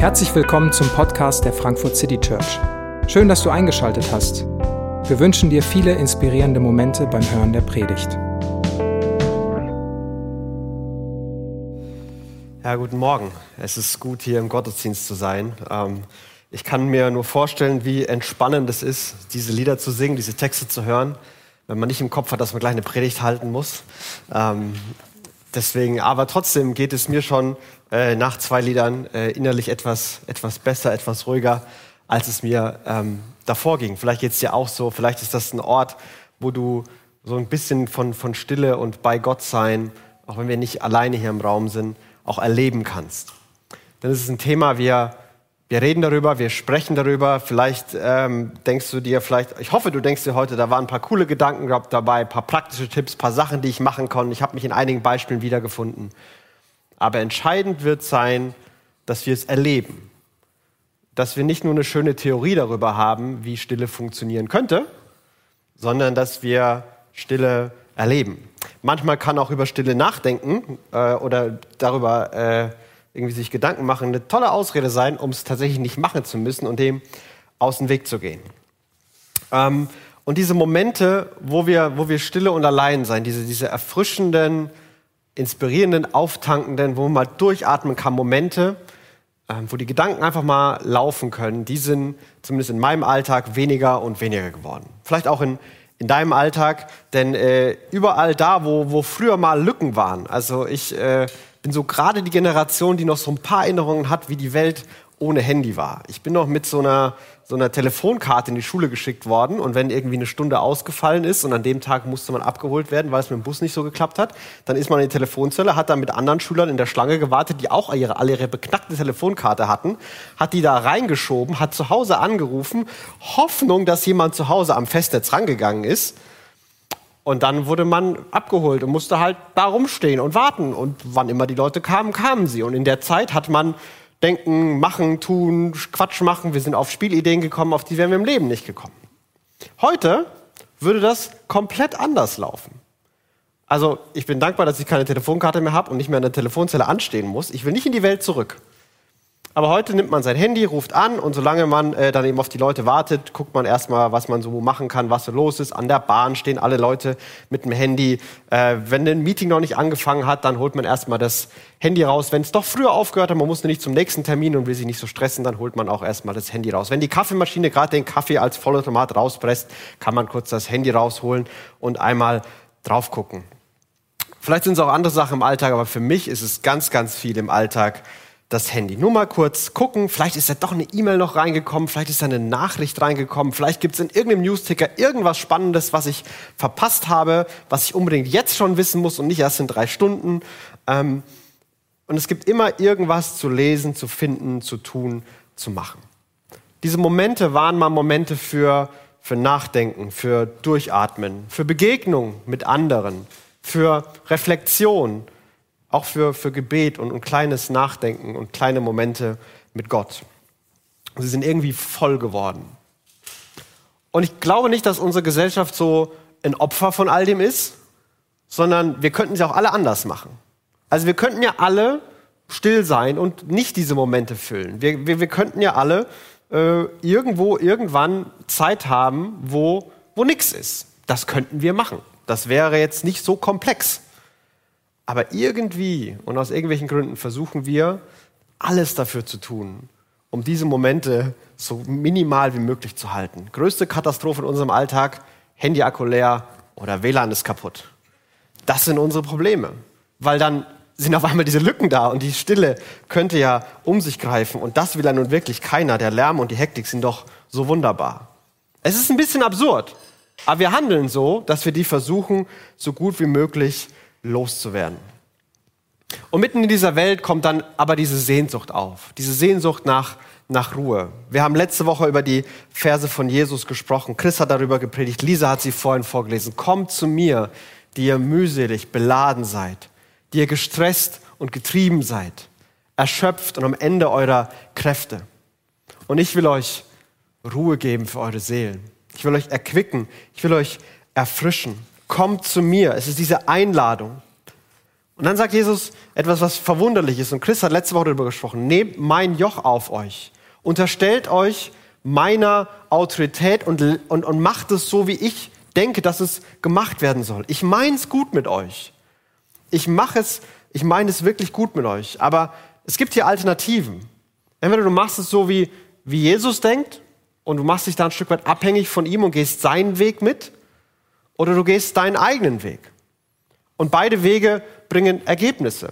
Herzlich willkommen zum Podcast der Frankfurt City Church. Schön, dass du eingeschaltet hast. Wir wünschen dir viele inspirierende Momente beim Hören der Predigt. Ja, guten Morgen. Es ist gut, hier im Gottesdienst zu sein. Ähm, ich kann mir nur vorstellen, wie entspannend es ist, diese Lieder zu singen, diese Texte zu hören, wenn man nicht im Kopf hat, dass man gleich eine Predigt halten muss. Ähm, deswegen, aber trotzdem geht es mir schon äh, nach zwei Liedern äh, innerlich etwas, etwas besser, etwas ruhiger, als es mir ähm, davor ging. Vielleicht geht es dir auch so, vielleicht ist das ein Ort, wo du so ein bisschen von, von Stille und bei Gott sein, auch wenn wir nicht alleine hier im Raum sind, auch erleben kannst. Denn es ist ein Thema, wir, wir reden darüber, wir sprechen darüber. Vielleicht ähm, denkst du dir, vielleicht, ich hoffe, du denkst dir heute, da waren ein paar coole Gedanken dabei, ein paar praktische Tipps, ein paar Sachen, die ich machen konnte. Ich habe mich in einigen Beispielen wiedergefunden. Aber entscheidend wird sein, dass wir es erleben. Dass wir nicht nur eine schöne Theorie darüber haben, wie Stille funktionieren könnte, sondern dass wir Stille erleben. Manchmal kann auch über Stille nachdenken äh, oder darüber äh, irgendwie sich Gedanken machen eine tolle Ausrede sein, um es tatsächlich nicht machen zu müssen und dem aus dem Weg zu gehen. Ähm, und diese Momente, wo wir, wo wir stille und allein sein, diese, diese erfrischenden, inspirierenden, auftankenden, wo man mal durchatmen kann, Momente, ähm, wo die Gedanken einfach mal laufen können, die sind zumindest in meinem Alltag weniger und weniger geworden. Vielleicht auch in, in deinem Alltag, denn äh, überall da, wo, wo früher mal Lücken waren, also ich äh, bin so gerade die Generation, die noch so ein paar Erinnerungen hat, wie die Welt ohne Handy war. Ich bin noch mit so einer, so einer Telefonkarte in die Schule geschickt worden und wenn irgendwie eine Stunde ausgefallen ist und an dem Tag musste man abgeholt werden, weil es mit dem Bus nicht so geklappt hat, dann ist man in die Telefonzelle, hat dann mit anderen Schülern in der Schlange gewartet, die auch ihre, alle ihre beknackte Telefonkarte hatten, hat die da reingeschoben, hat zu Hause angerufen, Hoffnung, dass jemand zu Hause am Festnetz rangegangen ist. Und dann wurde man abgeholt und musste halt da rumstehen und warten. Und wann immer die Leute kamen, kamen sie. Und in der Zeit hat man denken, machen, tun, Quatsch machen. Wir sind auf Spielideen gekommen, auf die wären wir im Leben nicht gekommen. Heute würde das komplett anders laufen. Also ich bin dankbar, dass ich keine Telefonkarte mehr habe und nicht mehr an der Telefonzelle anstehen muss. Ich will nicht in die Welt zurück. Aber heute nimmt man sein Handy, ruft an und solange man äh, dann eben auf die Leute wartet, guckt man erstmal, was man so machen kann, was so los ist. An der Bahn stehen alle Leute mit dem Handy. Äh, wenn ein Meeting noch nicht angefangen hat, dann holt man erstmal das Handy raus. Wenn es doch früher aufgehört hat, man muss nicht zum nächsten Termin und will sich nicht so stressen, dann holt man auch erstmal das Handy raus. Wenn die Kaffeemaschine gerade den Kaffee als Vollautomat rauspresst, kann man kurz das Handy rausholen und einmal drauf gucken. Vielleicht sind es auch andere Sachen im Alltag, aber für mich ist es ganz, ganz viel im Alltag das Handy. Nur mal kurz gucken, vielleicht ist da doch eine E-Mail noch reingekommen, vielleicht ist da eine Nachricht reingekommen, vielleicht gibt es in irgendeinem Newsticker irgendwas Spannendes, was ich verpasst habe, was ich unbedingt jetzt schon wissen muss und nicht erst in drei Stunden. Ähm, und es gibt immer irgendwas zu lesen, zu finden, zu tun, zu machen. Diese Momente waren mal Momente für, für Nachdenken, für Durchatmen, für Begegnung mit anderen, für Reflexion, auch für, für Gebet und, und kleines Nachdenken und kleine Momente mit Gott. Sie sind irgendwie voll geworden. Und ich glaube nicht, dass unsere Gesellschaft so ein Opfer von all dem ist, sondern wir könnten sie auch alle anders machen. Also wir könnten ja alle still sein und nicht diese Momente füllen. Wir, wir, wir könnten ja alle äh, irgendwo, irgendwann Zeit haben, wo, wo nichts ist. Das könnten wir machen. Das wäre jetzt nicht so komplex. Aber irgendwie und aus irgendwelchen Gründen versuchen wir, alles dafür zu tun, um diese Momente so minimal wie möglich zu halten. Größte Katastrophe in unserem Alltag, Handy-Akku leer oder WLAN ist kaputt. Das sind unsere Probleme, weil dann sind auf einmal diese Lücken da und die Stille könnte ja um sich greifen und das will ja nun wirklich keiner. Der Lärm und die Hektik sind doch so wunderbar. Es ist ein bisschen absurd, aber wir handeln so, dass wir die versuchen, so gut wie möglich loszuwerden. Und mitten in dieser Welt kommt dann aber diese Sehnsucht auf, diese Sehnsucht nach, nach Ruhe. Wir haben letzte Woche über die Verse von Jesus gesprochen. Chris hat darüber gepredigt, Lisa hat sie vorhin vorgelesen. Kommt zu mir, die ihr mühselig beladen seid, die ihr gestresst und getrieben seid, erschöpft und am Ende eurer Kräfte. Und ich will euch Ruhe geben für eure Seelen. Ich will euch erquicken. Ich will euch erfrischen kommt zu mir. Es ist diese Einladung. Und dann sagt Jesus etwas, was verwunderlich ist. Und Chris hat letzte Woche darüber gesprochen. Nehmt mein Joch auf euch. Unterstellt euch meiner Autorität und, und, und macht es so, wie ich denke, dass es gemacht werden soll. Ich meine es gut mit euch. Ich mache es, ich meine es wirklich gut mit euch. Aber es gibt hier Alternativen. Entweder du machst es so, wie, wie Jesus denkt und du machst dich da ein Stück weit abhängig von ihm und gehst seinen Weg mit, oder du gehst deinen eigenen Weg. Und beide Wege bringen Ergebnisse.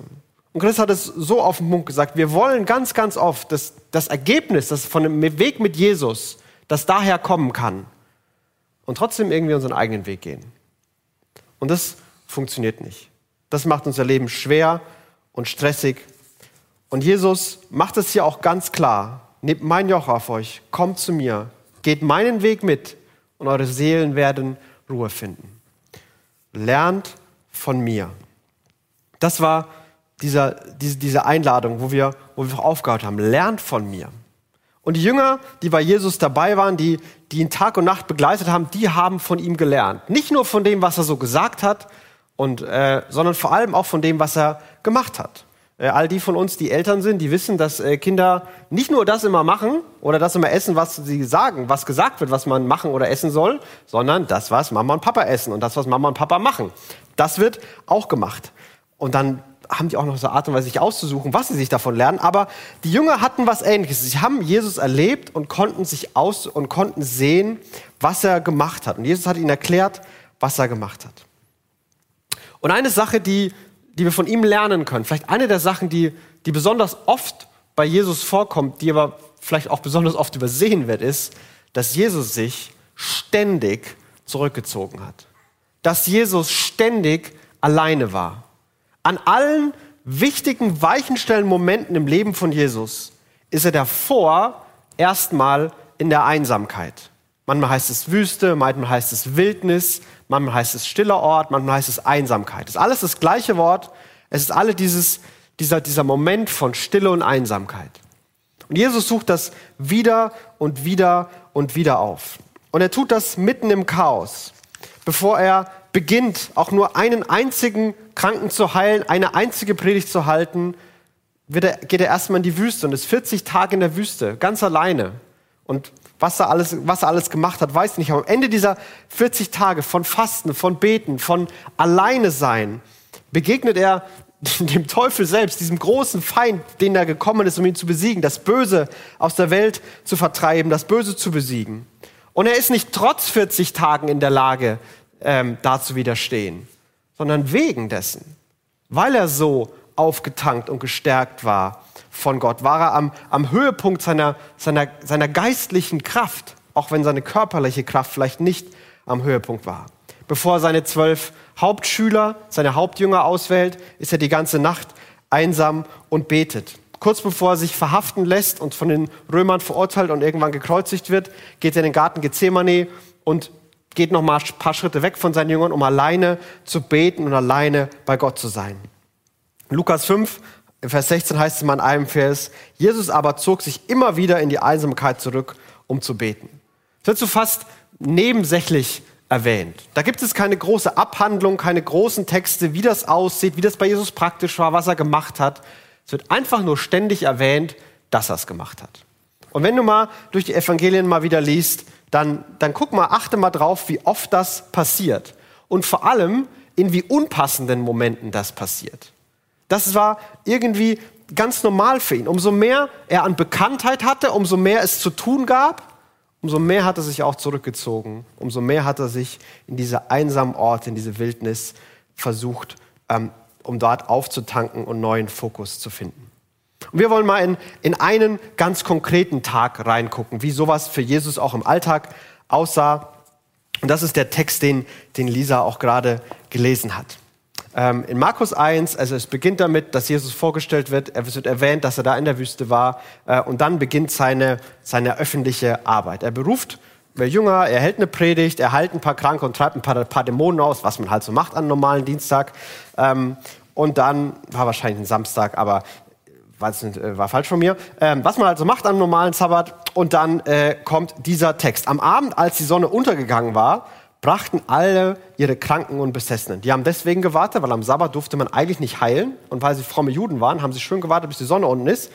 Und Chris hat es so auf den Punkt gesagt, wir wollen ganz, ganz oft dass das Ergebnis, das von dem Weg mit Jesus, das daher kommen kann, und trotzdem irgendwie unseren eigenen Weg gehen. Und das funktioniert nicht. Das macht unser Leben schwer und stressig. Und Jesus macht es hier auch ganz klar. Nehmt mein Joch auf euch, kommt zu mir, geht meinen Weg mit und eure Seelen werden Ruhe finden. Lernt von mir. Das war dieser, diese, diese Einladung, wo wir, wo wir aufgehört haben. Lernt von mir. Und die Jünger, die bei Jesus dabei waren, die, die ihn Tag und Nacht begleitet haben, die haben von ihm gelernt. Nicht nur von dem, was er so gesagt hat, und, äh, sondern vor allem auch von dem, was er gemacht hat. Äh, all die von uns, die Eltern sind, die wissen, dass äh, Kinder nicht nur das immer machen oder das immer essen, was sie sagen, was gesagt wird, was man machen oder essen soll, sondern das, was Mama und Papa essen und das, was Mama und Papa machen. Das wird auch gemacht. Und dann haben die auch noch so eine Art und Weise, sich auszusuchen, was sie sich davon lernen. Aber die Jünger hatten was Ähnliches. Sie haben Jesus erlebt und konnten sich aus und konnten sehen, was er gemacht hat. Und Jesus hat ihnen erklärt, was er gemacht hat. Und eine Sache, die, die wir von ihm lernen können, vielleicht eine der Sachen, die, die besonders oft bei Jesus vorkommt, die aber vielleicht auch besonders oft übersehen wird, ist, dass Jesus sich ständig zurückgezogen hat. Dass Jesus ständig alleine war. An allen wichtigen Weichenstellen Momenten im Leben von Jesus ist er davor erstmal in der Einsamkeit. Manchmal heißt es Wüste, manchmal heißt es Wildnis, manchmal heißt es stiller Ort, manchmal heißt es Einsamkeit. Es ist alles das gleiche Wort. Es ist alle dieses, dieser, dieser Moment von Stille und Einsamkeit. Und Jesus sucht das wieder und wieder und wieder auf. Und er tut das mitten im Chaos, bevor er beginnt, auch nur einen einzigen Kranken zu heilen, eine einzige Predigt zu halten, er, geht er erstmal in die Wüste und ist 40 Tage in der Wüste, ganz alleine. Und was er alles, was er alles gemacht hat, weiß nicht. Aber am Ende dieser 40 Tage von Fasten, von Beten, von Alleine sein, begegnet er dem Teufel selbst, diesem großen Feind, den er gekommen ist, um ihn zu besiegen, das Böse aus der Welt zu vertreiben, das Böse zu besiegen. Und er ist nicht trotz 40 Tagen in der Lage, ähm, da zu widerstehen, sondern wegen dessen, weil er so aufgetankt und gestärkt war von Gott, war er am, am Höhepunkt seiner, seiner, seiner geistlichen Kraft, auch wenn seine körperliche Kraft vielleicht nicht am Höhepunkt war. Bevor er seine zwölf Hauptschüler, seine Hauptjünger auswählt, ist er die ganze Nacht einsam und betet. Kurz bevor er sich verhaften lässt und von den Römern verurteilt und irgendwann gekreuzigt wird, geht er in den Garten Gethsemane und geht noch mal ein paar Schritte weg von seinen Jüngern, um alleine zu beten und alleine bei Gott zu sein. In Lukas 5, Vers 16 heißt es mal in einem Vers, Jesus aber zog sich immer wieder in die Einsamkeit zurück, um zu beten. Das wird so fast nebensächlich erwähnt. Da gibt es keine große Abhandlung, keine großen Texte, wie das aussieht, wie das bei Jesus praktisch war, was er gemacht hat. Es wird einfach nur ständig erwähnt, dass er es gemacht hat. Und wenn du mal durch die Evangelien mal wieder liest, dann, dann guck mal, achte mal drauf, wie oft das passiert. Und vor allem, in wie unpassenden Momenten das passiert. Das war irgendwie ganz normal für ihn. Umso mehr er an Bekanntheit hatte, umso mehr es zu tun gab, umso mehr hat er sich auch zurückgezogen. Umso mehr hat er sich in diese einsamen Orte, in diese Wildnis versucht, ähm, um dort aufzutanken und neuen Fokus zu finden. Und wir wollen mal in, in einen ganz konkreten Tag reingucken, wie sowas für Jesus auch im Alltag aussah. Und das ist der Text, den, den Lisa auch gerade gelesen hat. Ähm, in Markus 1, also es beginnt damit, dass Jesus vorgestellt wird, er wird erwähnt, dass er da in der Wüste war äh, und dann beginnt seine, seine öffentliche Arbeit. Er beruft Jünger, er hält eine Predigt, er heilt ein paar Kranke und treibt ein paar, paar Dämonen aus, was man halt so macht an einem normalen Dienstag. Ähm, und dann war wahrscheinlich ein Samstag, aber nicht, äh, war falsch von mir, ähm, was man also macht am normalen Sabbat. Und dann äh, kommt dieser Text. Am Abend, als die Sonne untergegangen war, brachten alle ihre Kranken und Besessenen. Die haben deswegen gewartet, weil am Sabbat durfte man eigentlich nicht heilen. Und weil sie fromme Juden waren, haben sie schön gewartet, bis die Sonne unten ist.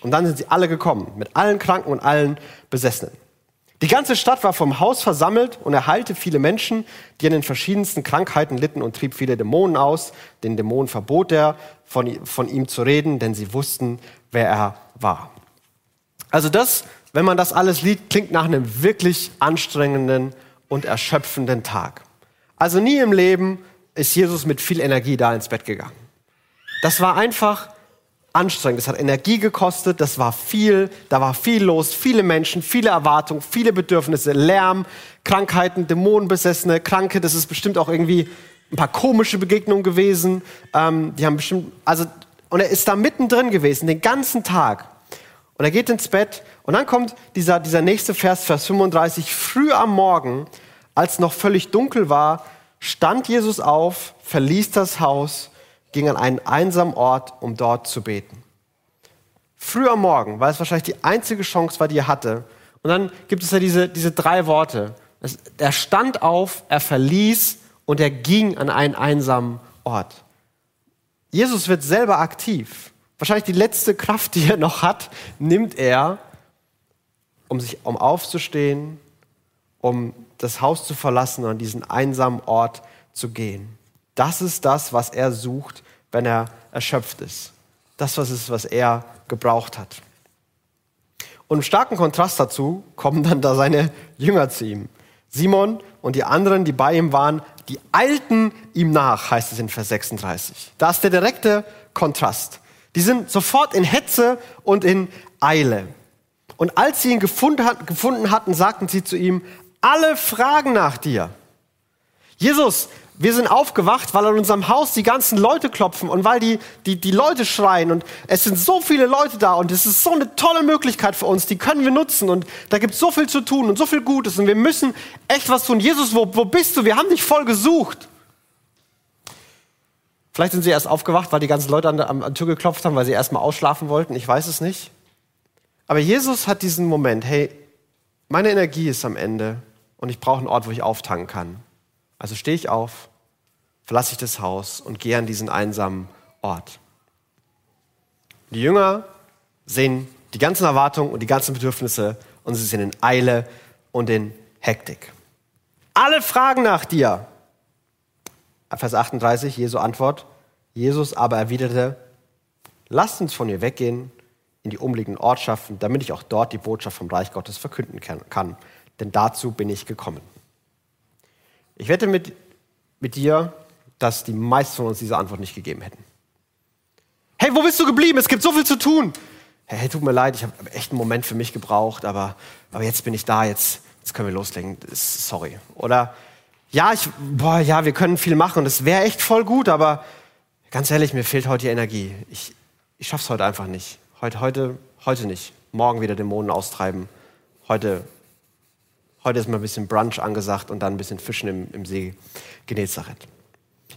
Und dann sind sie alle gekommen, mit allen Kranken und allen Besessenen. Die ganze Stadt war vom Haus versammelt und er heilte viele Menschen, die an den verschiedensten Krankheiten litten und trieb viele Dämonen aus. Den Dämonen verbot er, von, von ihm zu reden, denn sie wussten, wer er war. Also das, wenn man das alles liest, klingt nach einem wirklich anstrengenden und erschöpfenden Tag. Also nie im Leben ist Jesus mit viel Energie da ins Bett gegangen. Das war einfach anstrengend, das hat Energie gekostet, das war viel, da war viel los, viele Menschen, viele Erwartungen, viele Bedürfnisse, Lärm, Krankheiten, Dämonenbesessene, Kranke, das ist bestimmt auch irgendwie ein paar komische Begegnungen gewesen. Ähm, die haben bestimmt, also, und er ist da mittendrin gewesen, den ganzen Tag. Und er geht ins Bett und dann kommt dieser, dieser nächste Vers, Vers 35. Früh am Morgen, als noch völlig dunkel war, stand Jesus auf, verließ das Haus, ging an einen einsamen Ort, um dort zu beten. Früh am Morgen, weil es wahrscheinlich die einzige Chance war, die er hatte. Und dann gibt es ja diese, diese drei Worte. Er stand auf, er verließ und er ging an einen einsamen Ort. Jesus wird selber aktiv. Wahrscheinlich die letzte Kraft, die er noch hat, nimmt er, um sich, um aufzustehen, um das Haus zu verlassen und an diesen einsamen Ort zu gehen. Das ist das, was er sucht, wenn er erschöpft ist. Das was ist, was er gebraucht hat. Und im starken Kontrast dazu kommen dann da seine Jünger zu ihm. Simon und die anderen, die bei ihm waren, die eilten ihm nach, heißt es in Vers 36. Da ist der direkte Kontrast. Die sind sofort in Hetze und in Eile. Und als sie ihn gefunden, hatten, sagten sie zu ihm, alle fragen nach dir. Jesus, wir sind aufgewacht, weil an unserem Haus die ganzen Leute klopfen und weil die, die, die Leute schreien und es sind so viele Leute da und es ist so eine tolle Möglichkeit für uns, die können wir nutzen und da gibt es so viel zu tun und so viel Gutes und wir müssen echt was tun. Jesus, wo, wo bist du? Wir haben dich voll gesucht. Vielleicht sind sie erst aufgewacht, weil die ganzen Leute an der, an der Tür geklopft haben, weil sie erst mal ausschlafen wollten. Ich weiß es nicht. Aber Jesus hat diesen Moment, hey, meine Energie ist am Ende und ich brauche einen Ort, wo ich auftanken kann. Also stehe ich auf, verlasse ich das Haus und gehe an diesen einsamen Ort. Die Jünger sehen die ganzen Erwartungen und die ganzen Bedürfnisse und sie sind in Eile und in Hektik. Alle fragen nach dir. Vers 38, Jesu Antwort. Jesus aber erwiderte, lasst uns von hier weggehen in die umliegenden Ortschaften, damit ich auch dort die Botschaft vom Reich Gottes verkünden kann. Denn dazu bin ich gekommen. Ich wette mit, mit dir, dass die meisten von uns diese Antwort nicht gegeben hätten. Hey, wo bist du geblieben? Es gibt so viel zu tun. Hey, tut mir leid, ich habe echt einen Moment für mich gebraucht, aber, aber jetzt bin ich da, jetzt, jetzt können wir loslegen. Sorry. Oder ja, ich, boah, ja, wir können viel machen und es wäre echt voll gut, aber ganz ehrlich, mir fehlt heute die Energie. Ich, ich schaff's heute einfach nicht. Heute, heute, heute nicht. Morgen wieder Dämonen austreiben. Heute, heute ist mal ein bisschen Brunch angesagt und dann ein bisschen Fischen im, im See Genezareth.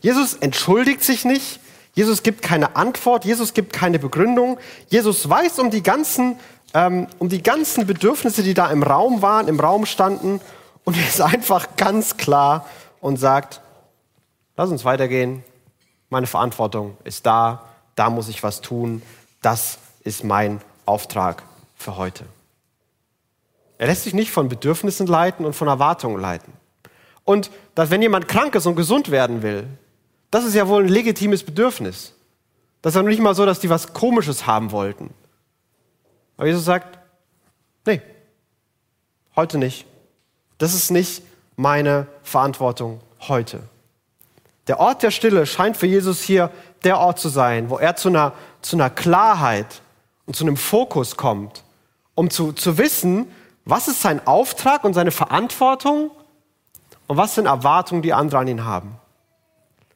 Jesus entschuldigt sich nicht. Jesus gibt keine Antwort. Jesus gibt keine Begründung. Jesus weiß um die ganzen, ähm, um die ganzen Bedürfnisse, die da im Raum waren, im Raum standen und er ist einfach ganz klar und sagt, lass uns weitergehen. Meine Verantwortung ist da. Da muss ich was tun. Das ist mein Auftrag für heute. Er lässt sich nicht von Bedürfnissen leiten und von Erwartungen leiten. Und dass wenn jemand krank ist und gesund werden will, das ist ja wohl ein legitimes Bedürfnis. Das ist ja nicht mal so, dass die was Komisches haben wollten. Aber Jesus sagt, nee, heute nicht. Das ist nicht meine Verantwortung heute. Der Ort der Stille scheint für Jesus hier der Ort zu sein, wo er zu einer, zu einer Klarheit und zu einem Fokus kommt, um zu, zu wissen, was ist sein Auftrag und seine Verantwortung und was sind Erwartungen, die andere an ihn haben.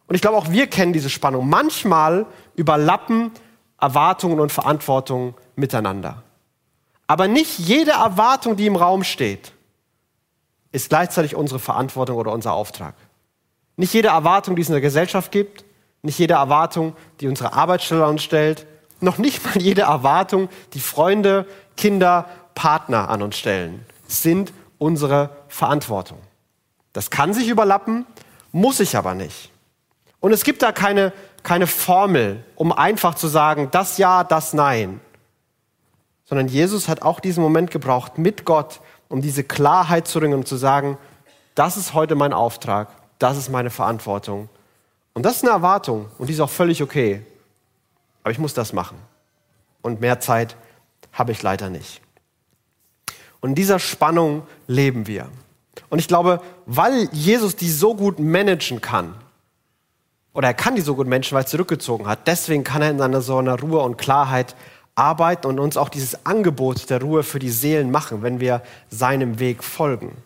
Und ich glaube, auch wir kennen diese Spannung. Manchmal überlappen Erwartungen und Verantwortung miteinander. Aber nicht jede Erwartung, die im Raum steht, ist gleichzeitig unsere Verantwortung oder unser Auftrag. Nicht jede Erwartung, die es in der Gesellschaft gibt, nicht jede Erwartung, die unsere Arbeitsstelle an uns stellt, noch nicht mal jede Erwartung, die Freunde, Kinder, Partner an uns stellen, sind unsere Verantwortung. Das kann sich überlappen, muss ich aber nicht. Und es gibt da keine, keine Formel, um einfach zu sagen, das ja, das nein. Sondern Jesus hat auch diesen Moment gebraucht mit Gott, um diese Klarheit zu ringen und zu sagen, das ist heute mein Auftrag, das ist meine Verantwortung. Und das ist eine Erwartung und die ist auch völlig okay. Aber ich muss das machen. Und mehr Zeit habe ich leider nicht. Und in dieser Spannung leben wir. Und ich glaube, weil Jesus die so gut managen kann, oder er kann die so gut managen, weil er zurückgezogen hat, deswegen kann er in seiner so einer Ruhe und Klarheit arbeiten und uns auch dieses Angebot der Ruhe für die Seelen machen, wenn wir seinem Weg folgen.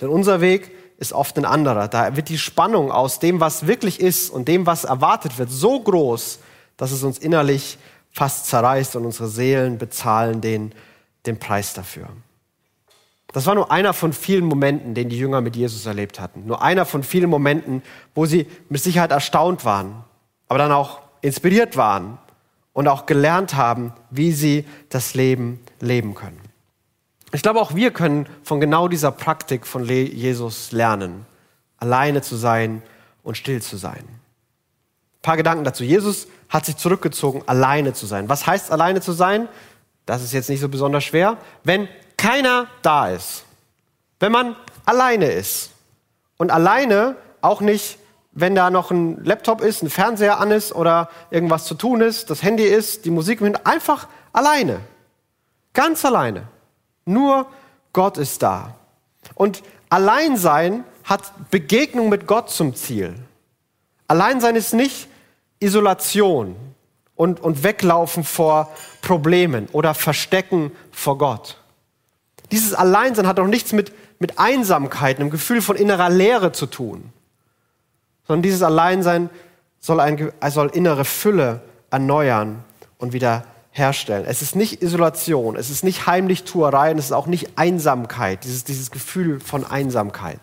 Denn unser Weg ist oft ein anderer. Da wird die Spannung aus dem, was wirklich ist und dem, was erwartet wird, so groß, dass es uns innerlich fast zerreißt und unsere Seelen bezahlen den, den Preis dafür. Das war nur einer von vielen Momenten, den die Jünger mit Jesus erlebt hatten. Nur einer von vielen Momenten, wo sie mit Sicherheit erstaunt waren, aber dann auch inspiriert waren und auch gelernt haben, wie sie das Leben leben können. Ich glaube, auch wir können von genau dieser Praktik von Jesus lernen, alleine zu sein und still zu sein. Ein paar Gedanken dazu. Jesus hat sich zurückgezogen, alleine zu sein. Was heißt alleine zu sein? Das ist jetzt nicht so besonders schwer. Wenn keiner da ist, wenn man alleine ist und alleine auch nicht, wenn da noch ein Laptop ist, ein Fernseher an ist oder irgendwas zu tun ist, das Handy ist, die Musik, einfach alleine, ganz alleine. Nur Gott ist da. Und Alleinsein hat Begegnung mit Gott zum Ziel. Alleinsein ist nicht Isolation und, und Weglaufen vor Problemen oder Verstecken vor Gott. Dieses Alleinsein hat auch nichts mit, mit Einsamkeit, einem Gefühl von innerer Leere zu tun, sondern dieses Alleinsein soll, ein, soll innere Fülle erneuern und wieder herstellen. Es ist nicht Isolation, es ist nicht Heimlichtuerei und es ist auch nicht Einsamkeit, dieses, dieses Gefühl von Einsamkeit,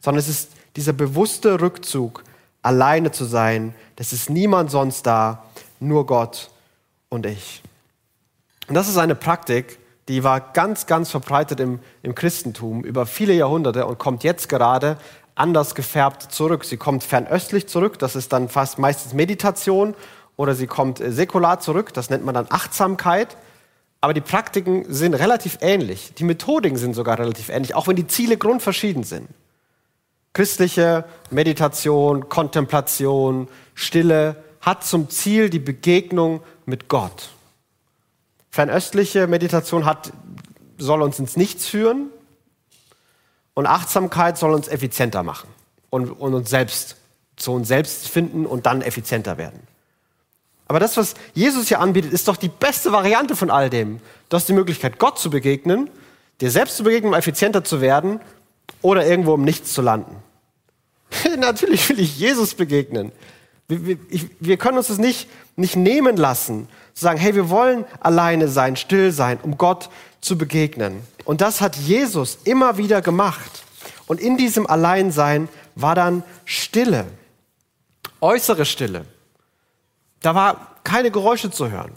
sondern es ist dieser bewusste Rückzug, alleine zu sein. Das ist niemand sonst da, nur Gott und ich. Und das ist eine Praktik, die war ganz, ganz verbreitet im, im Christentum über viele Jahrhunderte und kommt jetzt gerade anders gefärbt zurück. Sie kommt fernöstlich zurück, das ist dann fast meistens Meditation oder sie kommt äh, säkular zurück, das nennt man dann Achtsamkeit. Aber die Praktiken sind relativ ähnlich. Die Methodiken sind sogar relativ ähnlich, auch wenn die Ziele grundverschieden sind. Christliche Meditation, Kontemplation, Stille hat zum Ziel die Begegnung mit Gott. Fernöstliche Meditation hat, soll uns ins Nichts führen und Achtsamkeit soll uns effizienter machen und, und uns selbst zu uns selbst finden und dann effizienter werden. Aber das, was Jesus hier anbietet, ist doch die beste Variante von all dem. Du hast die Möglichkeit, Gott zu begegnen, dir selbst zu begegnen, um effizienter zu werden oder irgendwo um nichts zu landen. Natürlich will ich Jesus begegnen. Wir, wir, ich, wir können uns das nicht, nicht nehmen lassen, zu sagen, hey, wir wollen alleine sein, still sein, um Gott zu begegnen. Und das hat Jesus immer wieder gemacht. Und in diesem Alleinsein war dann Stille, äußere Stille. Da war keine Geräusche zu hören.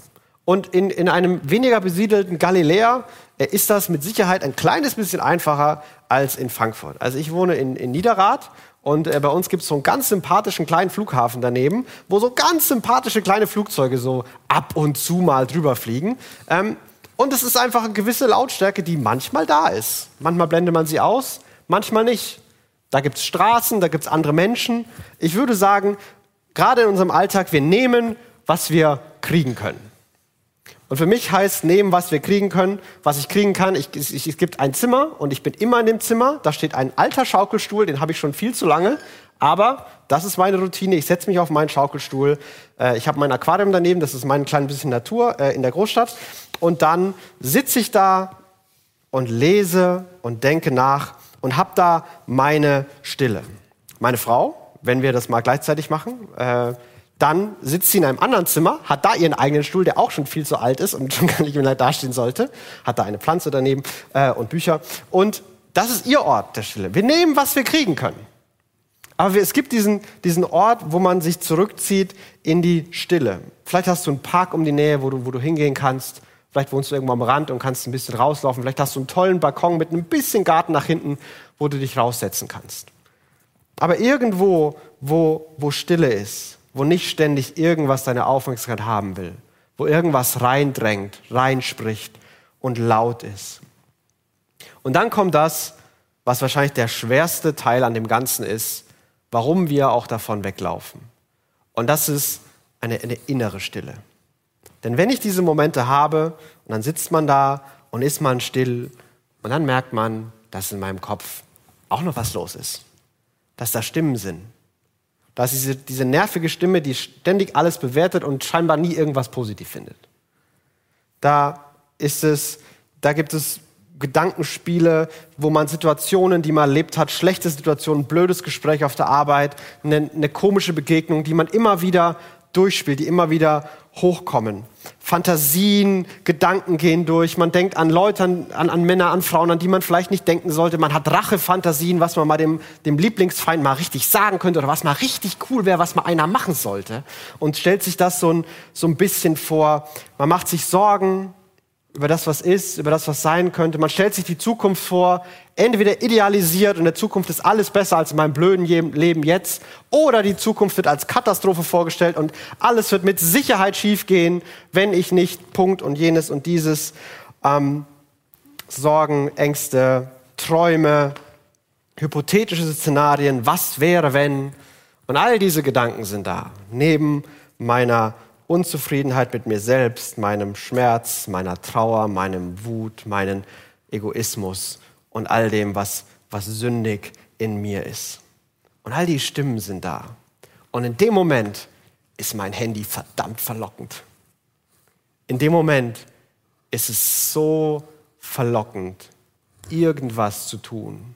Und in, in einem weniger besiedelten Galiläa äh, ist das mit Sicherheit ein kleines bisschen einfacher als in Frankfurt. Also ich wohne in, in Niederrad und äh, bei uns gibt es so einen ganz sympathischen kleinen Flughafen daneben, wo so ganz sympathische kleine Flugzeuge so ab und zu mal drüber fliegen. Ähm, und es ist einfach eine gewisse Lautstärke, die manchmal da ist. Manchmal blendet man sie aus, manchmal nicht. Da gibt es Straßen, da gibt es andere Menschen. Ich würde sagen, gerade in unserem Alltag, wir nehmen, was wir kriegen können. Und für mich heißt nehmen, was wir kriegen können, was ich kriegen kann. Ich, ich, es gibt ein Zimmer und ich bin immer in dem Zimmer. Da steht ein alter Schaukelstuhl, den habe ich schon viel zu lange. Aber das ist meine Routine. Ich setze mich auf meinen Schaukelstuhl. Äh, ich habe mein Aquarium daneben, das ist mein klein bisschen Natur äh, in der Großstadt. Und dann sitze ich da und lese und denke nach und habe da meine Stille. Meine Frau, wenn wir das mal gleichzeitig machen. Äh, dann sitzt sie in einem anderen Zimmer, hat da ihren eigenen Stuhl, der auch schon viel zu alt ist und schon gar nicht mehr dastehen sollte, hat da eine Pflanze daneben äh, und Bücher. Und das ist ihr Ort der Stille. Wir nehmen, was wir kriegen können. Aber es gibt diesen, diesen Ort, wo man sich zurückzieht in die Stille. Vielleicht hast du einen Park um die Nähe, wo du, wo du hingehen kannst, Vielleicht wohnst du irgendwo am Rand und kannst ein bisschen rauslaufen. Vielleicht hast du einen tollen Balkon mit ein bisschen Garten nach hinten, wo du dich raussetzen kannst. Aber irgendwo, wo, wo Stille ist, wo nicht ständig irgendwas deine Aufmerksamkeit haben will, wo irgendwas reindrängt, reinspricht und laut ist. Und dann kommt das, was wahrscheinlich der schwerste Teil an dem Ganzen ist, warum wir auch davon weglaufen. Und das ist eine, eine innere Stille. Denn wenn ich diese Momente habe und dann sitzt man da und ist man still und dann merkt man, dass in meinem Kopf auch noch was los ist, dass da Stimmen sind, dass diese, diese nervige Stimme, die ständig alles bewertet und scheinbar nie irgendwas positiv findet. Da ist es, da gibt es Gedankenspiele, wo man Situationen, die man erlebt hat, schlechte Situationen, blödes Gespräch auf der Arbeit, eine, eine komische Begegnung, die man immer wieder durchspielt, die immer wieder hochkommen. Fantasien, Gedanken gehen durch. Man denkt an Leute, an, an, Männer, an Frauen, an die man vielleicht nicht denken sollte. Man hat Rachefantasien, was man mal dem, dem Lieblingsfeind mal richtig sagen könnte oder was mal richtig cool wäre, was mal einer machen sollte. Und stellt sich das so ein, so ein bisschen vor. Man macht sich Sorgen, über das, was ist, über das, was sein könnte. Man stellt sich die Zukunft vor, entweder idealisiert und in der Zukunft ist alles besser als in meinem blöden Leben jetzt, oder die Zukunft wird als Katastrophe vorgestellt und alles wird mit Sicherheit schiefgehen, wenn ich nicht Punkt und jenes und dieses ähm, Sorgen, Ängste, Träume, hypothetische Szenarien, was wäre, wenn. Und all diese Gedanken sind da, neben meiner Unzufriedenheit mit mir selbst, meinem Schmerz, meiner Trauer, meinem Wut, meinem Egoismus und all dem, was, was sündig in mir ist. Und all die Stimmen sind da. Und in dem Moment ist mein Handy verdammt verlockend. In dem Moment ist es so verlockend, irgendwas zu tun,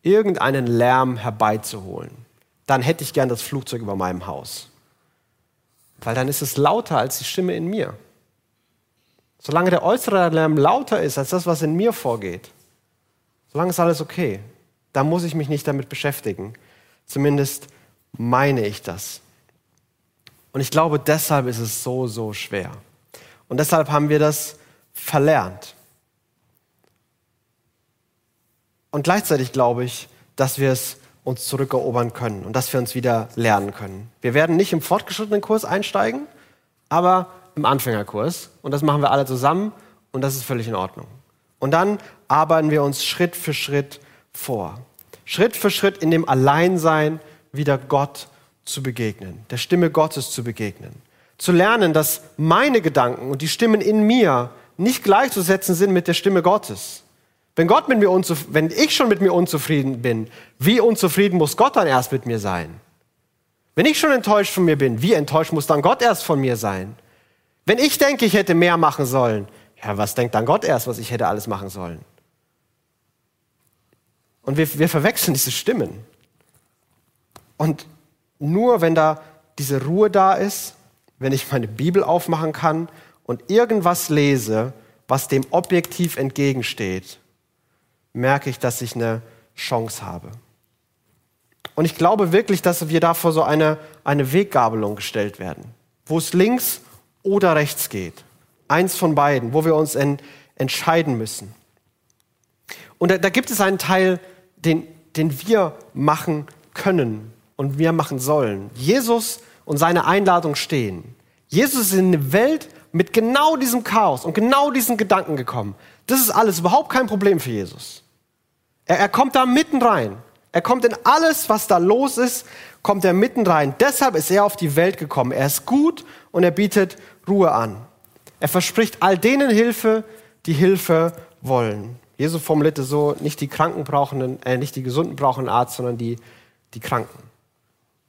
irgendeinen Lärm herbeizuholen. Dann hätte ich gern das Flugzeug über meinem Haus weil dann ist es lauter als die Stimme in mir. Solange der äußere Lärm lauter ist als das, was in mir vorgeht, solange ist alles okay. Da muss ich mich nicht damit beschäftigen. Zumindest meine ich das. Und ich glaube, deshalb ist es so, so schwer. Und deshalb haben wir das verlernt. Und gleichzeitig glaube ich, dass wir es uns zurückerobern können und dass wir uns wieder lernen können. Wir werden nicht im fortgeschrittenen Kurs einsteigen, aber im Anfängerkurs. Und das machen wir alle zusammen und das ist völlig in Ordnung. Und dann arbeiten wir uns Schritt für Schritt vor. Schritt für Schritt in dem Alleinsein wieder Gott zu begegnen, der Stimme Gottes zu begegnen. Zu lernen, dass meine Gedanken und die Stimmen in mir nicht gleichzusetzen sind mit der Stimme Gottes. Wenn Gott mit mir wenn ich schon mit mir unzufrieden bin, wie unzufrieden muss Gott dann erst mit mir sein? Wenn ich schon enttäuscht von mir bin, wie enttäuscht muss dann Gott erst von mir sein? Wenn ich denke, ich hätte mehr machen sollen, ja, was denkt dann Gott erst, was ich hätte alles machen sollen? Und wir, wir verwechseln diese Stimmen. Und nur wenn da diese Ruhe da ist, wenn ich meine Bibel aufmachen kann und irgendwas lese, was dem objektiv entgegensteht, merke ich, dass ich eine Chance habe. Und ich glaube wirklich, dass wir da vor so eine, eine Weggabelung gestellt werden, wo es links oder rechts geht. Eins von beiden, wo wir uns en, entscheiden müssen. Und da, da, gibt es einen Teil, den, den wir machen können und wir machen sollen. Jesus und seine Einladung stehen. Jesus ist in eine Welt mit genau diesem Chaos und genau diesen Gedanken gekommen. Das ist alles überhaupt kein Problem für Jesus. Er, er kommt da mitten rein. Er kommt in alles, was da los ist, kommt er mitten rein. Deshalb ist er auf die Welt gekommen. Er ist gut und er bietet Ruhe an. Er verspricht all denen Hilfe, die Hilfe wollen. Jesus formulierte so, nicht die Kranken brauchen, äh, nicht die Gesunden brauchen einen Arzt, sondern die, die Kranken.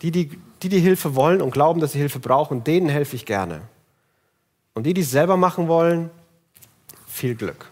Die, die, die die Hilfe wollen und glauben, dass sie Hilfe brauchen, denen helfe ich gerne. Und die, die es selber machen wollen, viel Glück.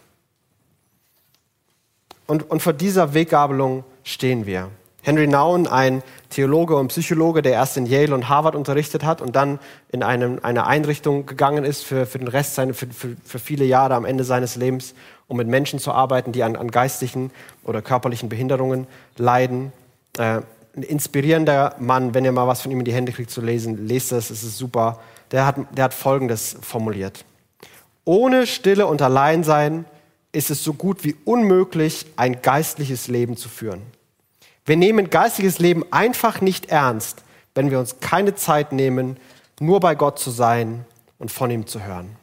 Und, und vor dieser Weggabelung stehen wir. Henry Nouwen, ein Theologe und Psychologe, der erst in Yale und Harvard unterrichtet hat und dann in einem, eine Einrichtung gegangen ist für, für den Rest seiner, für, für, für, viele Jahre am Ende seines Lebens, um mit Menschen zu arbeiten, die an, an geistlichen oder körperlichen Behinderungen leiden. Äh, ein inspirierender Mann, wenn ihr mal was von ihm in die Hände kriegt zu lesen, lest das, es ist super. Der hat, der hat Folgendes formuliert. Ohne Stille und Alleinsein ist es so gut wie unmöglich, ein geistliches Leben zu führen. Wir nehmen geistiges Leben einfach nicht ernst, wenn wir uns keine Zeit nehmen, nur bei Gott zu sein und von ihm zu hören.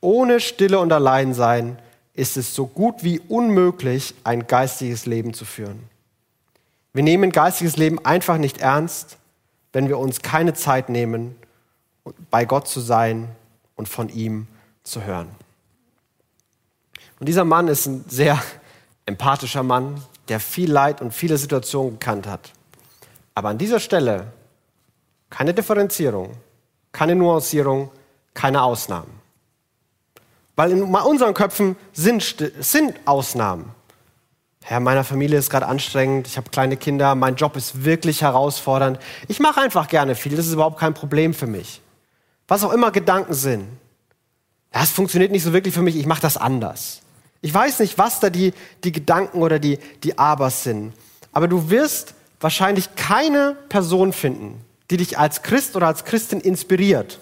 Ohne Stille und Alleinsein ist es so gut wie unmöglich, ein geistiges Leben zu führen. Wir nehmen geistiges Leben einfach nicht ernst, wenn wir uns keine Zeit nehmen, bei Gott zu sein und von ihm zu hören. Und dieser Mann ist ein sehr empathischer Mann, der viel Leid und viele Situationen gekannt hat. Aber an dieser Stelle keine Differenzierung, keine Nuancierung, keine Ausnahmen. Weil in unseren Köpfen sind, sind Ausnahmen. Herr, meiner Familie ist gerade anstrengend, ich habe kleine Kinder, mein Job ist wirklich herausfordernd. Ich mache einfach gerne viel, das ist überhaupt kein Problem für mich. Was auch immer Gedanken sind. Das funktioniert nicht so wirklich für mich, ich mache das anders. Ich weiß nicht, was da die, die Gedanken oder die, die Abers sind. Aber du wirst wahrscheinlich keine Person finden, die dich als Christ oder als Christin inspiriert,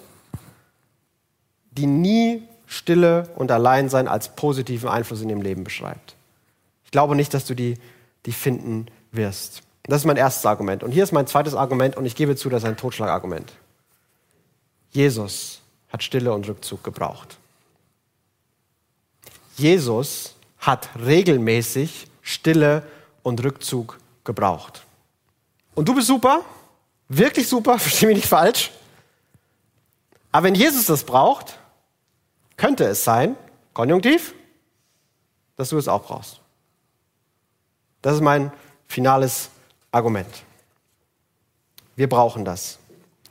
die nie Stille und Alleinsein als positiven Einfluss in dem Leben beschreibt. Ich glaube nicht, dass du die, die finden wirst. Das ist mein erstes Argument. Und hier ist mein zweites Argument und ich gebe zu, das ist ein Totschlagargument. Jesus hat Stille und Rückzug gebraucht. Jesus hat regelmäßig Stille und Rückzug gebraucht. Und du bist super, wirklich super, verstehe mich nicht falsch. Aber wenn Jesus das braucht, könnte es sein, konjunktiv, dass du es auch brauchst. Das ist mein finales Argument. Wir brauchen das.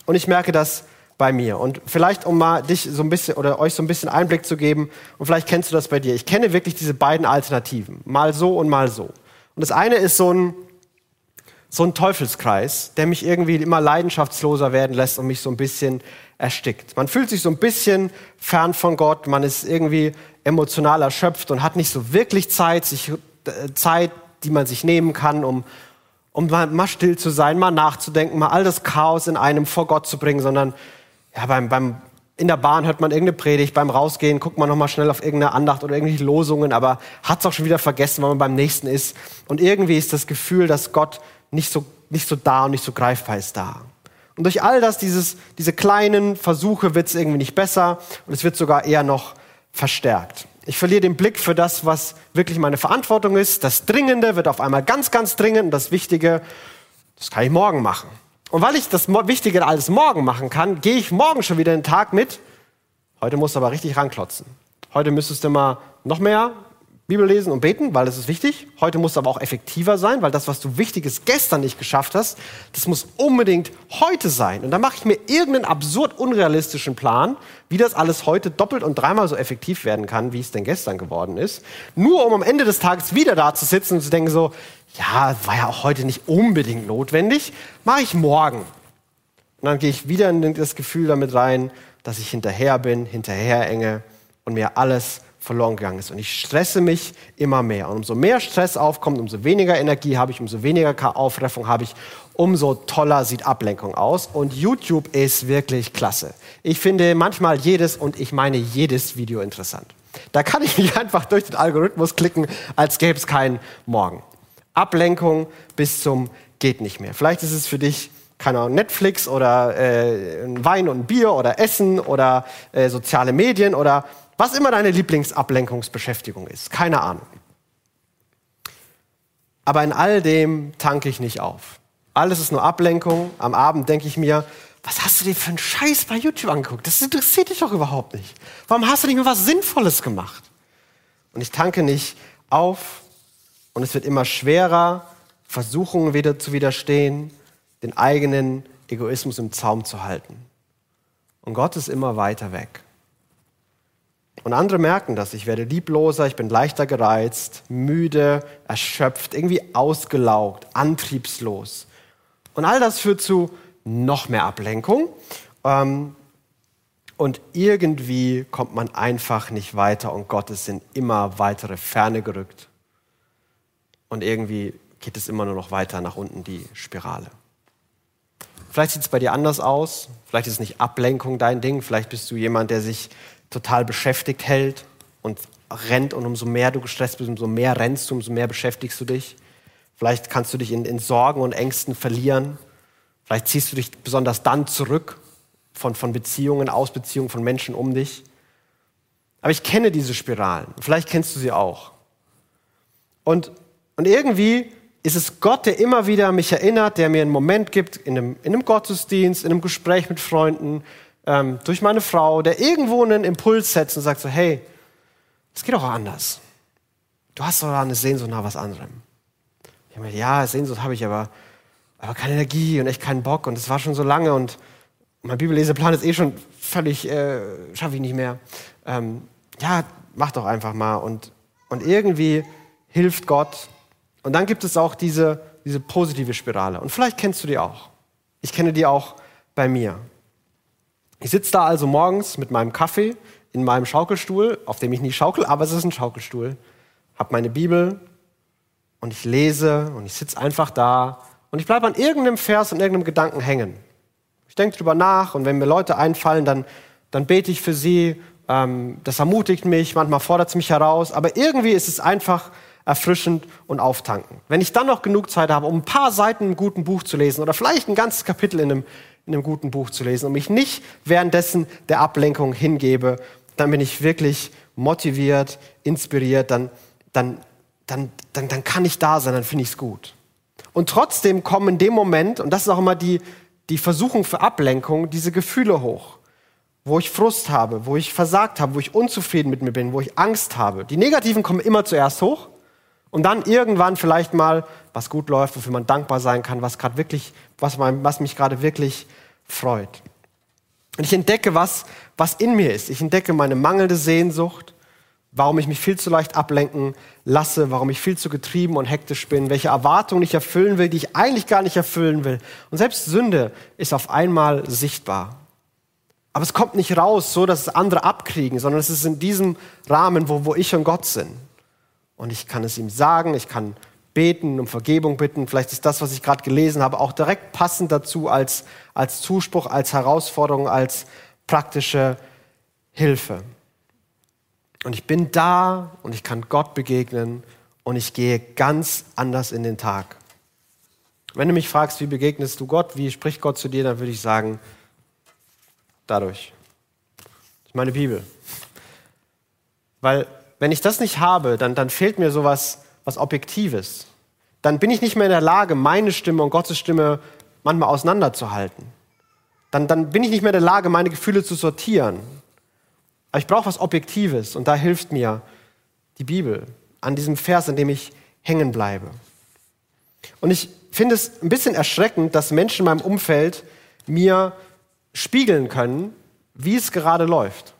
Und ich merke das bei mir. Und vielleicht, um mal dich so ein bisschen oder euch so ein bisschen Einblick zu geben, und vielleicht kennst du das bei dir. Ich kenne wirklich diese beiden Alternativen. Mal so und mal so. Und das eine ist so ein, so ein Teufelskreis, der mich irgendwie immer leidenschaftsloser werden lässt und mich so ein bisschen erstickt. Man fühlt sich so ein bisschen fern von Gott, man ist irgendwie emotional erschöpft und hat nicht so wirklich Zeit, sich, äh, Zeit, die man sich nehmen kann, um, um mal, mal still zu sein, mal nachzudenken, mal all das Chaos in einem vor Gott zu bringen, sondern ja, beim, beim, in der Bahn hört man irgendeine Predigt, beim Rausgehen guckt man nochmal schnell auf irgendeine Andacht oder irgendwelche Losungen, aber hat es auch schon wieder vergessen, weil man beim nächsten ist. Und irgendwie ist das Gefühl, dass Gott nicht so, nicht so da und nicht so greifbar ist da. Und durch all das, dieses, diese kleinen Versuche, wird es irgendwie nicht besser und es wird sogar eher noch verstärkt. Ich verliere den Blick für das, was wirklich meine Verantwortung ist. Das Dringende wird auf einmal ganz, ganz dringend und das Wichtige, das kann ich morgen machen. Und weil ich das Wichtige alles morgen machen kann, gehe ich morgen schon wieder den Tag mit. Heute musst du aber richtig ranklotzen. Heute müsstest du mal noch mehr Bibel lesen und beten, weil das ist wichtig. Heute musst du aber auch effektiver sein, weil das, was du Wichtiges gestern nicht geschafft hast, das muss unbedingt heute sein. Und dann mache ich mir irgendeinen absurd unrealistischen Plan, wie das alles heute doppelt und dreimal so effektiv werden kann, wie es denn gestern geworden ist. Nur um am Ende des Tages wieder da zu sitzen und zu denken so, ja, war ja auch heute nicht unbedingt notwendig, mache ich morgen. Und dann gehe ich wieder in das Gefühl damit rein, dass ich hinterher bin, hinterher enge und mir alles verloren gegangen ist. Und ich stresse mich immer mehr. Und umso mehr Stress aufkommt, umso weniger Energie habe ich, umso weniger Aufreffung habe ich, umso toller sieht Ablenkung aus. Und YouTube ist wirklich klasse. Ich finde manchmal jedes, und ich meine jedes Video interessant. Da kann ich mich einfach durch den Algorithmus klicken, als gäbe es keinen Morgen. Ablenkung bis zum geht nicht mehr. Vielleicht ist es für dich keine Ahnung, Netflix oder äh, Wein und Bier oder Essen oder äh, soziale Medien oder was immer deine Lieblingsablenkungsbeschäftigung ist, keine Ahnung. Aber in all dem tanke ich nicht auf. Alles ist nur Ablenkung. Am Abend denke ich mir, was hast du dir für einen Scheiß bei YouTube angeguckt? Das interessiert dich doch überhaupt nicht. Warum hast du nicht mehr was Sinnvolles gemacht? Und ich tanke nicht auf und es wird immer schwerer, Versuchungen wieder zu widerstehen, den eigenen Egoismus im Zaum zu halten. Und Gott ist immer weiter weg. Und andere merken das. Ich werde liebloser, ich bin leichter gereizt, müde, erschöpft, irgendwie ausgelaugt, antriebslos. Und all das führt zu noch mehr Ablenkung. Ähm, und irgendwie kommt man einfach nicht weiter und Gott ist in immer weitere Ferne gerückt. Und irgendwie geht es immer nur noch weiter nach unten, die Spirale. Vielleicht sieht es bei dir anders aus. Vielleicht ist nicht Ablenkung dein Ding. Vielleicht bist du jemand, der sich total beschäftigt hält und rennt. Und umso mehr du gestresst bist, umso mehr rennst du, umso mehr beschäftigst du dich. Vielleicht kannst du dich in, in Sorgen und Ängsten verlieren. Vielleicht ziehst du dich besonders dann zurück von, von Beziehungen, aus Beziehungen, von Menschen um dich. Aber ich kenne diese Spiralen. Vielleicht kennst du sie auch. Und, und irgendwie ist es Gott, der immer wieder mich erinnert, der mir einen Moment gibt in einem, in einem Gottesdienst, in einem Gespräch mit Freunden, ähm, durch meine Frau, der irgendwo einen Impuls setzt und sagt so, hey, es geht auch anders. Du hast doch eine Sehnsucht nach was anderem. Ich meine, ja, Sehnsucht habe ich, aber, aber keine Energie und echt keinen Bock und es war schon so lange und mein Bibelleseplan ist eh schon völlig, äh, schaffe ich nicht mehr. Ähm, ja, mach doch einfach mal und, und irgendwie hilft Gott und dann gibt es auch diese, diese positive Spirale. Und vielleicht kennst du die auch. Ich kenne die auch bei mir. Ich sitze da also morgens mit meinem Kaffee in meinem Schaukelstuhl, auf dem ich nie schaukel, aber es ist ein Schaukelstuhl, habe meine Bibel und ich lese und ich sitze einfach da und ich bleibe an irgendeinem Vers und irgendeinem Gedanken hängen. Ich denke drüber nach und wenn mir Leute einfallen, dann, dann bete ich für sie. Ähm, das ermutigt mich, manchmal fordert es mich heraus, aber irgendwie ist es einfach erfrischend und auftanken. Wenn ich dann noch genug Zeit habe, um ein paar Seiten im guten Buch zu lesen oder vielleicht ein ganzes Kapitel in einem, in einem guten Buch zu lesen und mich nicht währenddessen der Ablenkung hingebe, dann bin ich wirklich motiviert, inspiriert, dann, dann, dann, dann, dann kann ich da sein, dann finde ich es gut. Und trotzdem kommen in dem Moment, und das ist auch immer die, die Versuchung für Ablenkung, diese Gefühle hoch wo ich Frust habe, wo ich versagt habe, wo ich unzufrieden mit mir bin, wo ich Angst habe. Die negativen kommen immer zuerst hoch und dann irgendwann vielleicht mal, was gut läuft, wofür man dankbar sein kann, was gerade wirklich, was, mein, was mich gerade wirklich freut. Und ich entdecke was, was in mir ist. Ich entdecke meine mangelnde Sehnsucht, warum ich mich viel zu leicht ablenken lasse, warum ich viel zu getrieben und hektisch bin, welche Erwartungen ich erfüllen will, die ich eigentlich gar nicht erfüllen will. Und selbst Sünde ist auf einmal sichtbar. Aber es kommt nicht raus, so dass es andere abkriegen, sondern es ist in diesem Rahmen, wo, wo ich und Gott sind. Und ich kann es ihm sagen, ich kann beten, um Vergebung bitten. Vielleicht ist das, was ich gerade gelesen habe, auch direkt passend dazu als, als Zuspruch, als Herausforderung, als praktische Hilfe. Und ich bin da und ich kann Gott begegnen und ich gehe ganz anders in den Tag. Wenn du mich fragst, wie begegnest du Gott, wie spricht Gott zu dir, dann würde ich sagen, dadurch. Das ist meine Bibel. Weil wenn ich das nicht habe, dann, dann fehlt mir sowas was Objektives. Dann bin ich nicht mehr in der Lage, meine Stimme und Gottes Stimme manchmal auseinanderzuhalten. Dann, dann bin ich nicht mehr in der Lage, meine Gefühle zu sortieren. Aber ich brauche was Objektives und da hilft mir die Bibel an diesem Vers, an dem ich hängen bleibe. Und ich finde es ein bisschen erschreckend, dass Menschen in meinem Umfeld mir spiegeln können, wie es gerade läuft.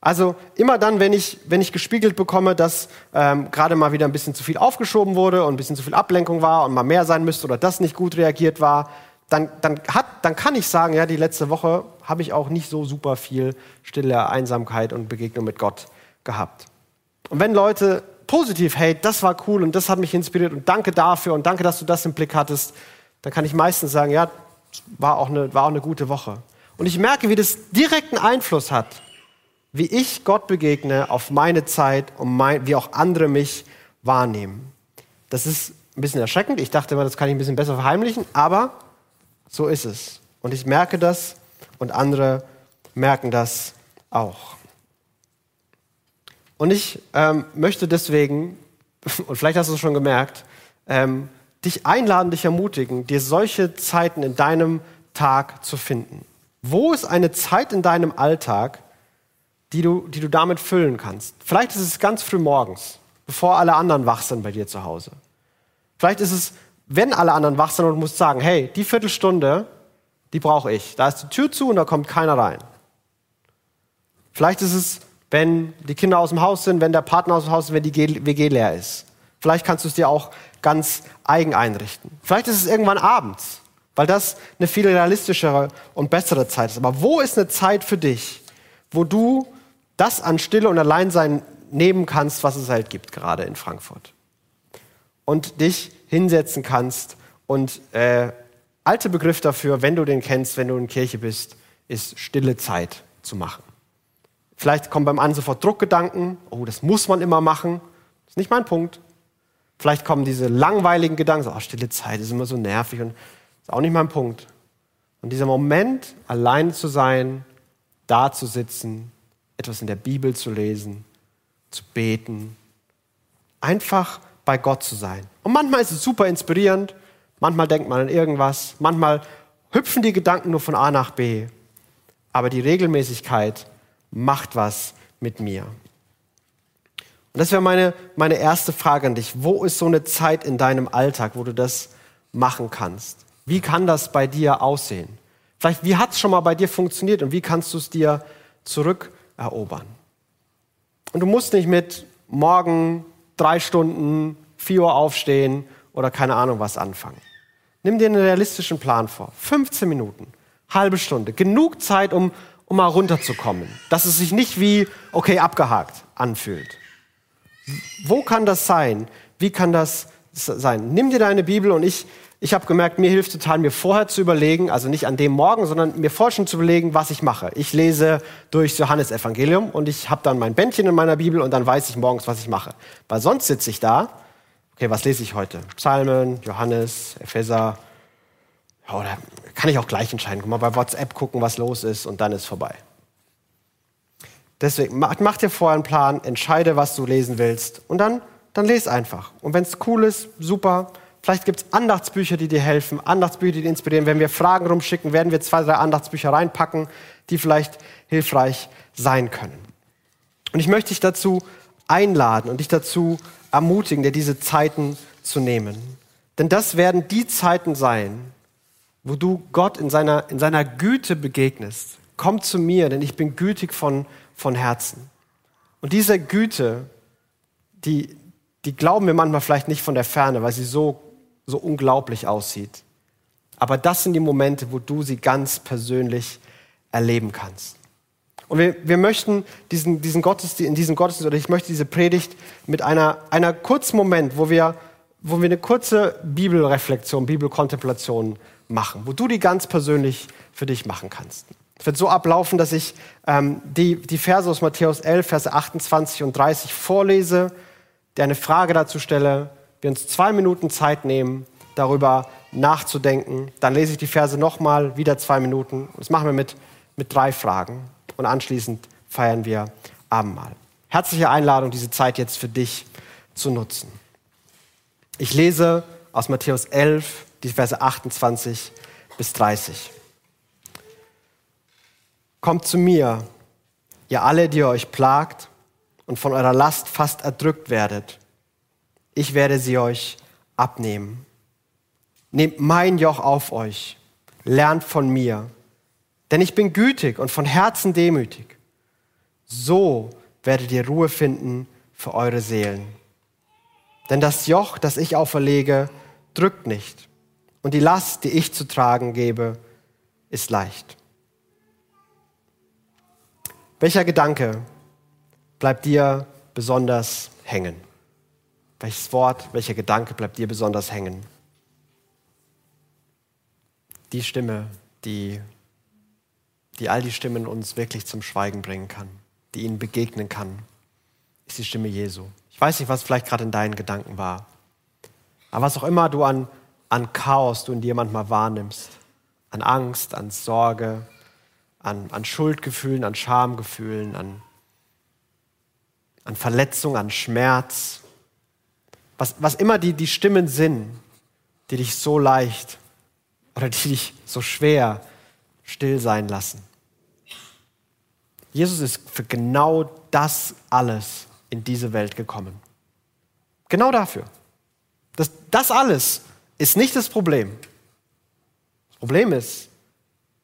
Also immer dann, wenn ich, wenn ich gespiegelt bekomme, dass ähm, gerade mal wieder ein bisschen zu viel aufgeschoben wurde und ein bisschen zu viel Ablenkung war und mal mehr sein müsste oder das nicht gut reagiert war, dann, dann, hat, dann kann ich sagen, ja, die letzte Woche habe ich auch nicht so super viel stille Einsamkeit und Begegnung mit Gott gehabt. Und wenn Leute positiv, hey, das war cool und das hat mich inspiriert und danke dafür und danke, dass du das im Blick hattest, dann kann ich meistens sagen, ja, war auch eine, war auch eine gute Woche. Und ich merke, wie das direkten Einfluss hat wie ich Gott begegne auf meine Zeit und mein, wie auch andere mich wahrnehmen. Das ist ein bisschen erschreckend. Ich dachte immer, das kann ich ein bisschen besser verheimlichen, aber so ist es. Und ich merke das und andere merken das auch. Und ich ähm, möchte deswegen, und vielleicht hast du es schon gemerkt, ähm, dich einladen, dich ermutigen, dir solche Zeiten in deinem Tag zu finden. Wo ist eine Zeit in deinem Alltag, die du, die du damit füllen kannst. Vielleicht ist es ganz früh morgens, bevor alle anderen wach sind bei dir zu Hause. Vielleicht ist es, wenn alle anderen wach sind und du musst sagen, hey, die Viertelstunde, die brauche ich. Da ist die Tür zu und da kommt keiner rein. Vielleicht ist es, wenn die Kinder aus dem Haus sind, wenn der Partner aus dem Haus ist, wenn die WG leer ist. Vielleicht kannst du es dir auch ganz eigen einrichten. Vielleicht ist es irgendwann abends, weil das eine viel realistischere und bessere Zeit ist. Aber wo ist eine Zeit für dich, wo du das an Stille und Alleinsein nehmen kannst, was es halt gibt, gerade in Frankfurt. Und dich hinsetzen kannst und äh, alte Begriff dafür, wenn du den kennst, wenn du in Kirche bist, ist stille Zeit zu machen. Vielleicht kommen beim einen sofort Druckgedanken, oh, das muss man immer machen. Das ist nicht mein Punkt. Vielleicht kommen diese langweiligen Gedanken, so, oh, stille Zeit ist immer so nervig und ist auch nicht mein Punkt. Und dieser Moment, allein zu sein, da zu sitzen, etwas in der Bibel zu lesen, zu beten, einfach bei Gott zu sein. Und manchmal ist es super inspirierend, manchmal denkt man an irgendwas, manchmal hüpfen die Gedanken nur von A nach B. Aber die Regelmäßigkeit macht was mit mir. Und das wäre meine, meine erste Frage an dich. Wo ist so eine Zeit in deinem Alltag, wo du das machen kannst? Wie kann das bei dir aussehen? Vielleicht, wie hat es schon mal bei dir funktioniert und wie kannst du es dir zurückerobern? Und du musst nicht mit morgen drei Stunden, vier Uhr aufstehen oder keine Ahnung was anfangen. Nimm dir einen realistischen Plan vor. 15 Minuten, halbe Stunde. Genug Zeit, um, um mal runterzukommen. Dass es sich nicht wie, okay, abgehakt anfühlt. Wo kann das sein? Wie kann das sein? Nimm dir deine Bibel und ich, ich habe gemerkt, mir hilft total, mir vorher zu überlegen, also nicht an dem Morgen, sondern mir vorher schon zu überlegen, was ich mache. Ich lese durch Johannes Evangelium und ich habe dann mein Bändchen in meiner Bibel und dann weiß ich morgens, was ich mache. Weil sonst sitze ich da, okay, was lese ich heute? Psalmen, Johannes, Epheser, oder kann ich auch gleich entscheiden. Guck mal bei WhatsApp gucken, was los ist und dann ist vorbei. Deswegen, mach, mach dir vorher einen Plan, entscheide, was du lesen willst und dann, dann lese einfach. Und wenn es cool ist, super. Vielleicht gibt es Andachtsbücher, die dir helfen, Andachtsbücher, die dir inspirieren. Wenn wir Fragen rumschicken, werden wir zwei, drei Andachtsbücher reinpacken, die vielleicht hilfreich sein können. Und ich möchte dich dazu einladen und dich dazu ermutigen, dir diese Zeiten zu nehmen. Denn das werden die Zeiten sein, wo du Gott in seiner, in seiner Güte begegnest. Komm zu mir, denn ich bin gütig von, von Herzen. Und diese Güte, die, die glauben wir manchmal vielleicht nicht von der Ferne, weil sie so, so unglaublich aussieht. Aber das sind die Momente, wo du sie ganz persönlich erleben kannst. Und wir, wir möchten diesen, diesen Gottesdienst, in diesem Gottesdienst, oder ich möchte diese Predigt mit einer, einer kurzen Moment, wo wir, wo wir eine kurze Bibelreflexion, Bibelkontemplation machen, wo du die ganz persönlich für dich machen kannst. Es wird so ablaufen, dass ich ähm, die, die Verse aus Matthäus 11, Verse 28 und 30 vorlese, dir eine Frage dazu stelle, wir uns zwei Minuten Zeit nehmen, darüber nachzudenken. Dann lese ich die Verse nochmal, wieder zwei Minuten. Das machen wir mit, mit drei Fragen. Und anschließend feiern wir Abendmahl. Herzliche Einladung, diese Zeit jetzt für dich zu nutzen. Ich lese aus Matthäus 11, die Verse 28 bis 30. Kommt zu mir, ihr alle, die ihr euch plagt und von eurer Last fast erdrückt werdet. Ich werde sie euch abnehmen. Nehmt mein Joch auf euch, lernt von mir, denn ich bin gütig und von Herzen demütig. So werdet ihr Ruhe finden für eure Seelen. Denn das Joch, das ich auferlege, drückt nicht und die Last, die ich zu tragen gebe, ist leicht. Welcher Gedanke bleibt dir besonders hängen? Welches Wort, welcher Gedanke bleibt dir besonders hängen? Die Stimme, die, die all die Stimmen uns wirklich zum Schweigen bringen kann, die ihnen begegnen kann, ist die Stimme Jesu. Ich weiß nicht, was vielleicht gerade in deinen Gedanken war. Aber was auch immer du an an Chaos du in dir manchmal wahrnimmst. An Angst, an Sorge, an, an Schuldgefühlen, an Schamgefühlen, an, an Verletzung, an Schmerz. Was, was immer die, die Stimmen sind, die dich so leicht oder die dich so schwer still sein lassen. Jesus ist für genau das alles in diese Welt gekommen. Genau dafür. Das, das alles ist nicht das Problem. Das Problem ist,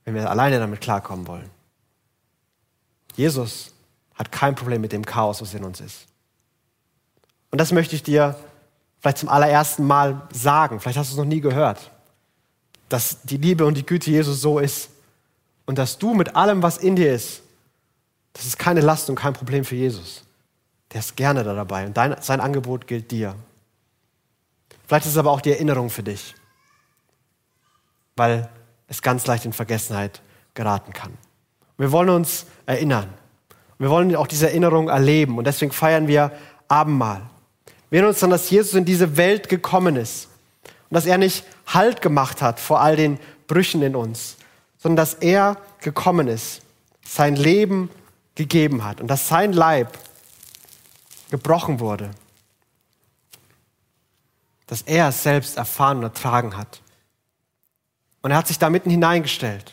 wenn wir alleine damit klarkommen wollen. Jesus hat kein Problem mit dem Chaos, was in uns ist. Und das möchte ich dir vielleicht zum allerersten Mal sagen. Vielleicht hast du es noch nie gehört. Dass die Liebe und die Güte Jesus so ist. Und dass du mit allem, was in dir ist, das ist keine Last und kein Problem für Jesus. Der ist gerne da dabei. Und dein, sein Angebot gilt dir. Vielleicht ist es aber auch die Erinnerung für dich. weil es ganz leicht in Vergessenheit geraten kann. Wir wollen uns erinnern. Wir wollen auch diese Erinnerung erleben und deswegen feiern wir Abendmahl. Wir erinnern uns dann, dass Jesus in diese Welt gekommen ist und dass er nicht Halt gemacht hat vor all den Brüchen in uns, sondern dass er gekommen ist, sein Leben gegeben hat und dass sein Leib gebrochen wurde, dass er es selbst erfahren und ertragen hat. Und er hat sich da mitten hineingestellt.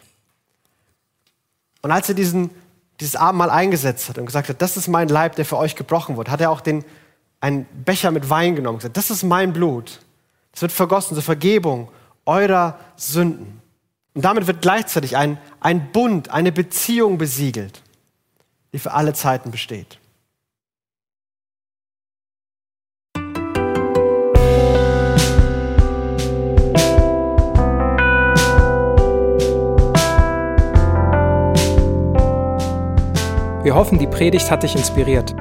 Und als er diesen, dieses Abendmahl eingesetzt hat und gesagt hat, das ist mein Leib, der für euch gebrochen wurde, hat er auch den, einen Becher mit Wein genommen und gesagt, das ist mein Blut. Das wird vergossen zur Vergebung eurer Sünden. Und damit wird gleichzeitig ein, ein Bund, eine Beziehung besiegelt, die für alle Zeiten besteht. Wir hoffen, die Predigt hat dich inspiriert.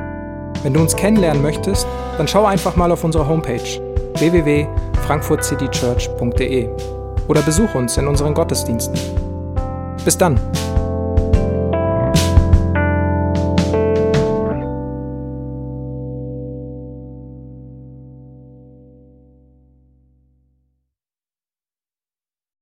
Wenn du uns kennenlernen möchtest, dann schau einfach mal auf unsere Homepage www.frankfurtcitychurch.de oder besuch uns in unseren Gottesdiensten. Bis dann!